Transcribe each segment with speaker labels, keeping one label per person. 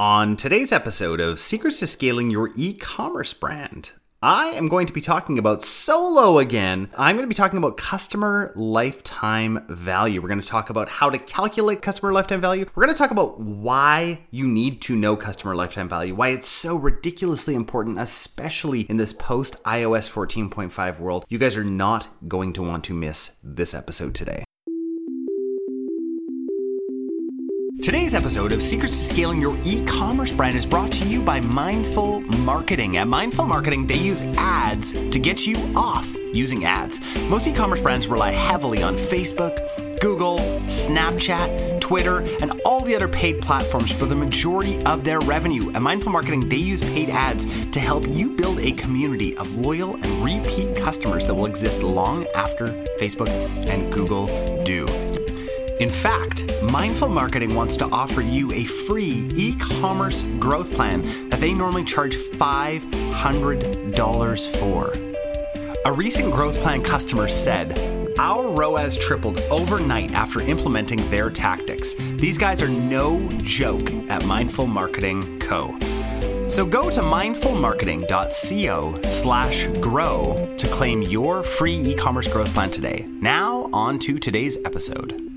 Speaker 1: On today's episode of Secrets to Scaling Your E Commerce Brand, I am going to be talking about solo again. I'm going to be talking about customer lifetime value. We're going to talk about how to calculate customer lifetime value. We're going to talk about why you need to know customer lifetime value, why it's so ridiculously important, especially in this post iOS 14.5 world. You guys are not going to want to miss this episode today. Today's episode of Secrets to Scaling Your E-commerce Brand is brought to you by Mindful Marketing. At Mindful Marketing, they use ads to get you off using ads. Most e-commerce brands rely heavily on Facebook, Google, Snapchat, Twitter, and all the other paid platforms for the majority of their revenue. At Mindful Marketing, they use paid ads to help you build a community of loyal and repeat customers that will exist long after Facebook and Google do. In fact, Mindful Marketing wants to offer you a free e commerce growth plan that they normally charge $500 for. A recent growth plan customer said, our ROAS tripled overnight after implementing their tactics. These guys are no joke at Mindful Marketing Co. So go to mindfulmarketing.co slash grow to claim your free e-commerce growth plan today. Now on to today's episode.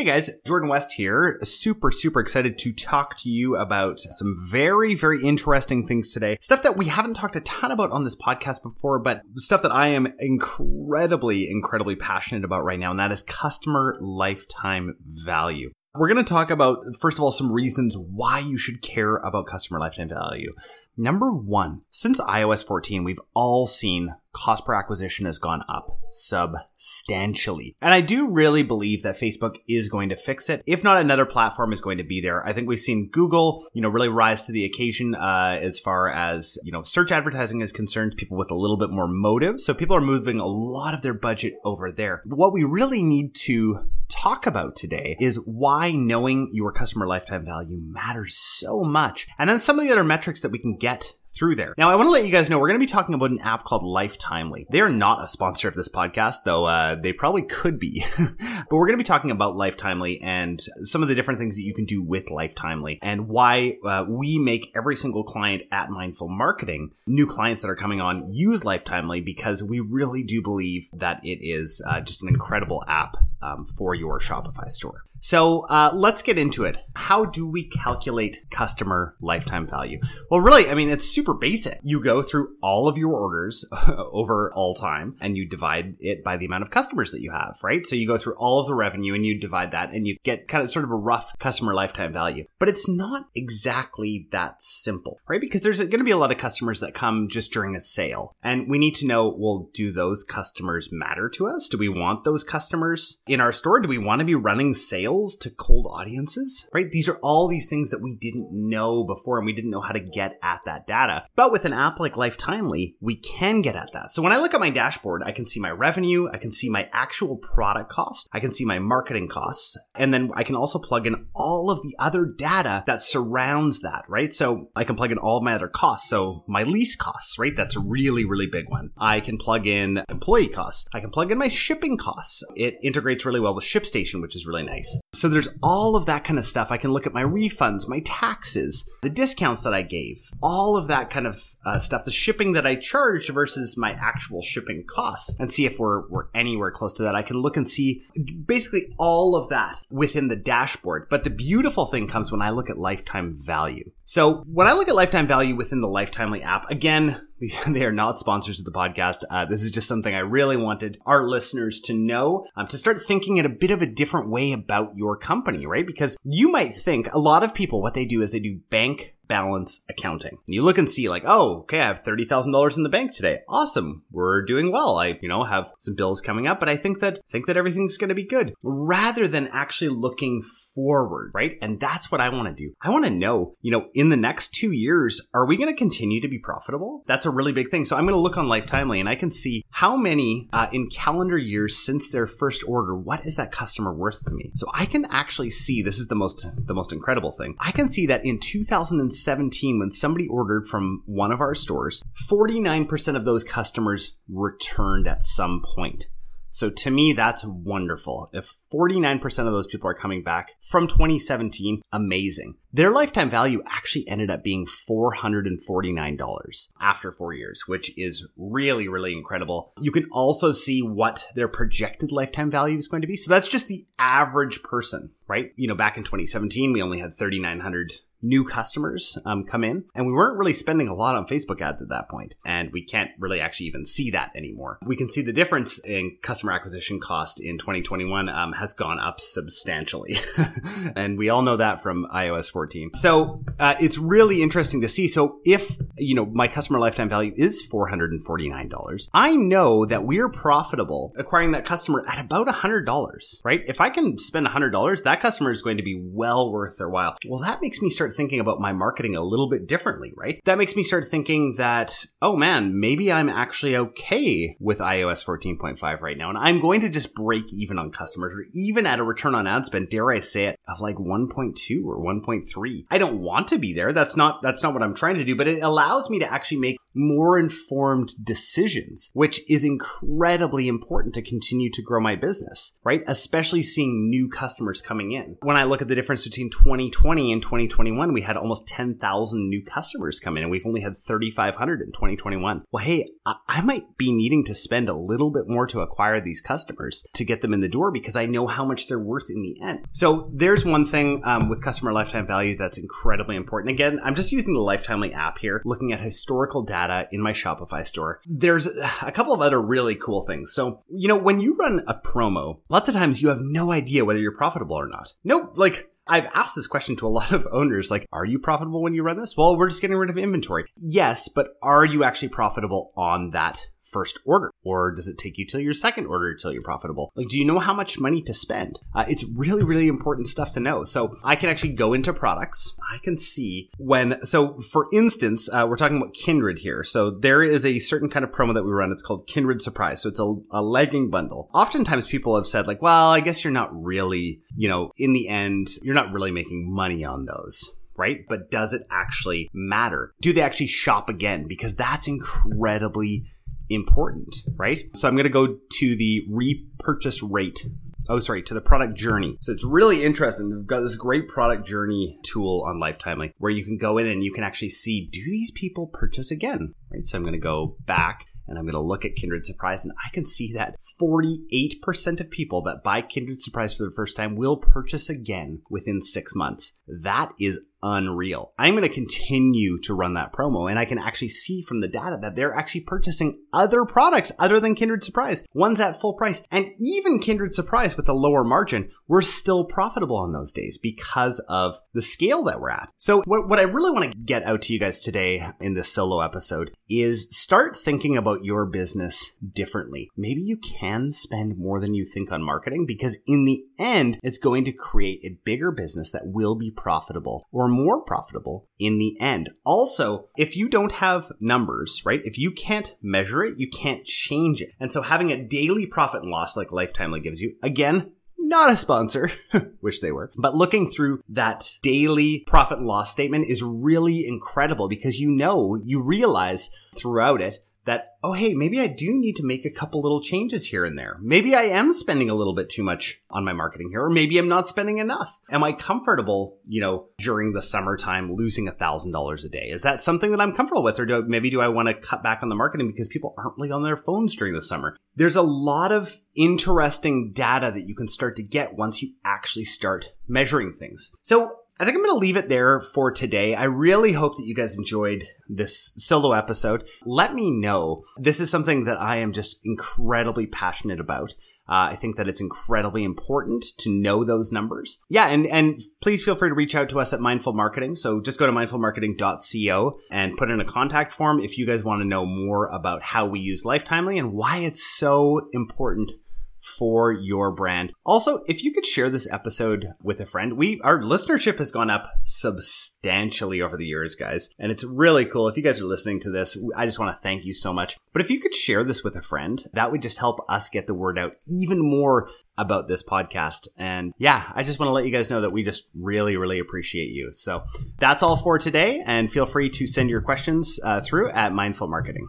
Speaker 1: Hey guys, Jordan West here. Super, super excited to talk to you about some very, very interesting things today. Stuff that we haven't talked a ton about on this podcast before, but stuff that I am incredibly, incredibly passionate about right now, and that is customer lifetime value. We're going to talk about, first of all, some reasons why you should care about customer lifetime value. Number one, since iOS 14, we've all seen cost per acquisition has gone up substantially. And I do really believe that Facebook is going to fix it. If not, another platform is going to be there. I think we've seen Google, you know, really rise to the occasion uh, as far as, you know, search advertising is concerned, people with a little bit more motive. So people are moving a lot of their budget over there. What we really need to talk about today is why knowing your customer lifetime value matters so much. And then some of the other metrics that we can get through there. Now, I want to let you guys know we're going to be talking about an app called Lifetimely. They are not a sponsor of this podcast, though uh, they probably could be. but we're going to be talking about Lifetimely and some of the different things that you can do with Lifetimely and why uh, we make every single client at Mindful Marketing, new clients that are coming on, use Lifetimely because we really do believe that it is uh, just an incredible app um, for your Shopify store. So uh, let's get into it. How do we calculate customer lifetime value? Well, really, I mean, it's super basic. You go through all of your orders over all time and you divide it by the amount of customers that you have, right? So you go through all of the revenue and you divide that and you get kind of sort of a rough customer lifetime value. But it's not exactly that simple, right? Because there's going to be a lot of customers that come just during a sale. And we need to know, well, do those customers matter to us? Do we want those customers in our store? Do we want to be running sales? to cold audiences, right? These are all these things that we didn't know before and we didn't know how to get at that data. But with an app like Lifetimely, we can get at that. So when I look at my dashboard, I can see my revenue, I can see my actual product cost, I can see my marketing costs, and then I can also plug in all of the other data that surrounds that, right? So I can plug in all of my other costs. So my lease costs, right? That's a really, really big one. I can plug in employee costs. I can plug in my shipping costs. It integrates really well with ShipStation, which is really nice. So there's all of that kind of stuff. I can look at my refunds, my taxes, the discounts that I gave, all of that kind of uh, stuff, the shipping that I charged versus my actual shipping costs, and see if we're, we're anywhere close to that. I can look and see basically all of that within the dashboard. But the beautiful thing comes when I look at lifetime value. So when I look at lifetime value within the Lifetimely app, again, they are not sponsors of the podcast. Uh, this is just something I really wanted our listeners to know, um, to start thinking in a bit of a different way about your company, right? Because you might think a lot of people, what they do is they do bank balance accounting. And you look and see like, oh, okay, I have $30,000 in the bank today. Awesome. We're doing well. I, you know, have some bills coming up, but I think that, think that everything's going to be good rather than actually looking forward, right? And that's what I want to do. I want to know, you know, in the next two years, are we going to continue to be profitable? That's a really big thing. So I'm going to look on Lifetimely and I can see how many uh, in calendar years since their first order, what is that customer worth to me? So I can actually see, this is the most, the most incredible thing. I can see that in 2006, 2017, when somebody ordered from one of our stores, 49% of those customers returned at some point. So to me, that's wonderful. If 49% of those people are coming back from 2017, amazing. Their lifetime value actually ended up being $449 after four years, which is really, really incredible. You can also see what their projected lifetime value is going to be. So that's just the average person, right? You know, back in 2017, we only had 3,900 new customers um, come in. And we weren't really spending a lot on Facebook ads at that point, And we can't really actually even see that anymore. We can see the difference in customer acquisition cost in 2021 um, has gone up substantially. and we all know that from iOS 14. So uh, it's really interesting to see. So if, you know, my customer lifetime value is $449, I know that we're profitable acquiring that customer at about $100, right? If I can spend $100, that customer is going to be well worth their while. Well, that makes me start start thinking about my marketing a little bit differently, right? That makes me start thinking that, oh man, maybe I'm actually okay with iOS 14.5 right now. And I'm going to just break even on customers or even at a return on ad spend, dare I say it, of like 1.2 or 1.3. I don't want to be there. That's not, that's not what I'm trying to do, but it allows me to actually make more informed decisions, which is incredibly important to continue to grow my business, right? Especially seeing new customers coming in. When I look at the difference between 2020 and 2021, we had almost 10,000 new customers come in and we've only had 3,500 in 2021. Well, hey, I might be needing to spend a little bit more to acquire these customers to get them in the door because I know how much they're worth in the end. So there's one thing um, with customer lifetime value that's incredibly important. Again, I'm just using the Lifetimely app here, looking at historical data data in my Shopify store. There's a couple of other really cool things. So, you know, when you run a promo, lots of times you have no idea whether you're profitable or not. No, like, I've asked this question to a lot of owners like, are you profitable when you run this? Well, we're just getting rid of inventory. Yes, but are you actually profitable on that first order? Or does it take you till your second order till you're profitable? Like, do you know how much money to spend? Uh, it's really, really important stuff to know. So I can actually go into products. I can see when, so for instance, uh, we're talking about Kindred here. So there is a certain kind of promo that we run. It's called Kindred Surprise. So it's a, a legging bundle. Oftentimes people have said like, well, I guess you're not really, you know, in the end, you're not really making money on those right? But does it actually matter? Do they actually shop again? Because that's incredibly important, right? So I'm going to go to the repurchase rate. Oh, sorry, to the product journey. So it's really interesting. We've got this great product journey tool on Lifetimely where you can go in and you can actually see do these people purchase again, right? So I'm going to go back and I'm going to look at Kindred Surprise, and I can see that 48% of people that buy Kindred Surprise for the first time will purchase again within six months. That is unreal. I'm going to continue to run that promo and I can actually see from the data that they're actually purchasing other products other than Kindred Surprise, ones at full price. And even Kindred Surprise with a lower margin, we're still profitable on those days because of the scale that we're at. So what, what I really want to get out to you guys today in this solo episode is start thinking about your business differently. Maybe you can spend more than you think on marketing because in the end, it's going to create a bigger business that will be profitable or more profitable in the end. Also, if you don't have numbers, right? If you can't measure it, you can't change it. And so having a daily profit and loss like Lifetimely gives you, again, not a sponsor, wish they were, but looking through that daily profit and loss statement is really incredible because you know, you realize throughout it that, oh, hey, maybe I do need to make a couple little changes here and there. Maybe I am spending a little bit too much on my marketing here, or maybe I'm not spending enough. Am I comfortable, you know, during the summertime losing a thousand dollars a day? Is that something that I'm comfortable with? Or do, maybe do I want to cut back on the marketing because people aren't really on their phones during the summer? There's a lot of interesting data that you can start to get once you actually start measuring things. So I think I'm going to leave it there for today. I really hope that you guys enjoyed this solo episode. Let me know. This is something that I am just incredibly passionate about. Uh, I think that it's incredibly important to know those numbers. Yeah, and and please feel free to reach out to us at Mindful Marketing. So just go to mindfulmarketing.co and put in a contact form if you guys want to know more about how we use Lifetimely and why it's so important for your brand. Also, if you could share this episode with a friend, we our listenership has gone up substantially over the years, guys, and it's really cool. If you guys are listening to this, I just want to thank you so much. But if you could share this with a friend, that would just help us get the word out even more about this podcast. And yeah, I just want to let you guys know that we just really, really appreciate you. So that's all for today, and feel free to send your questions uh, through at Mindful Marketing.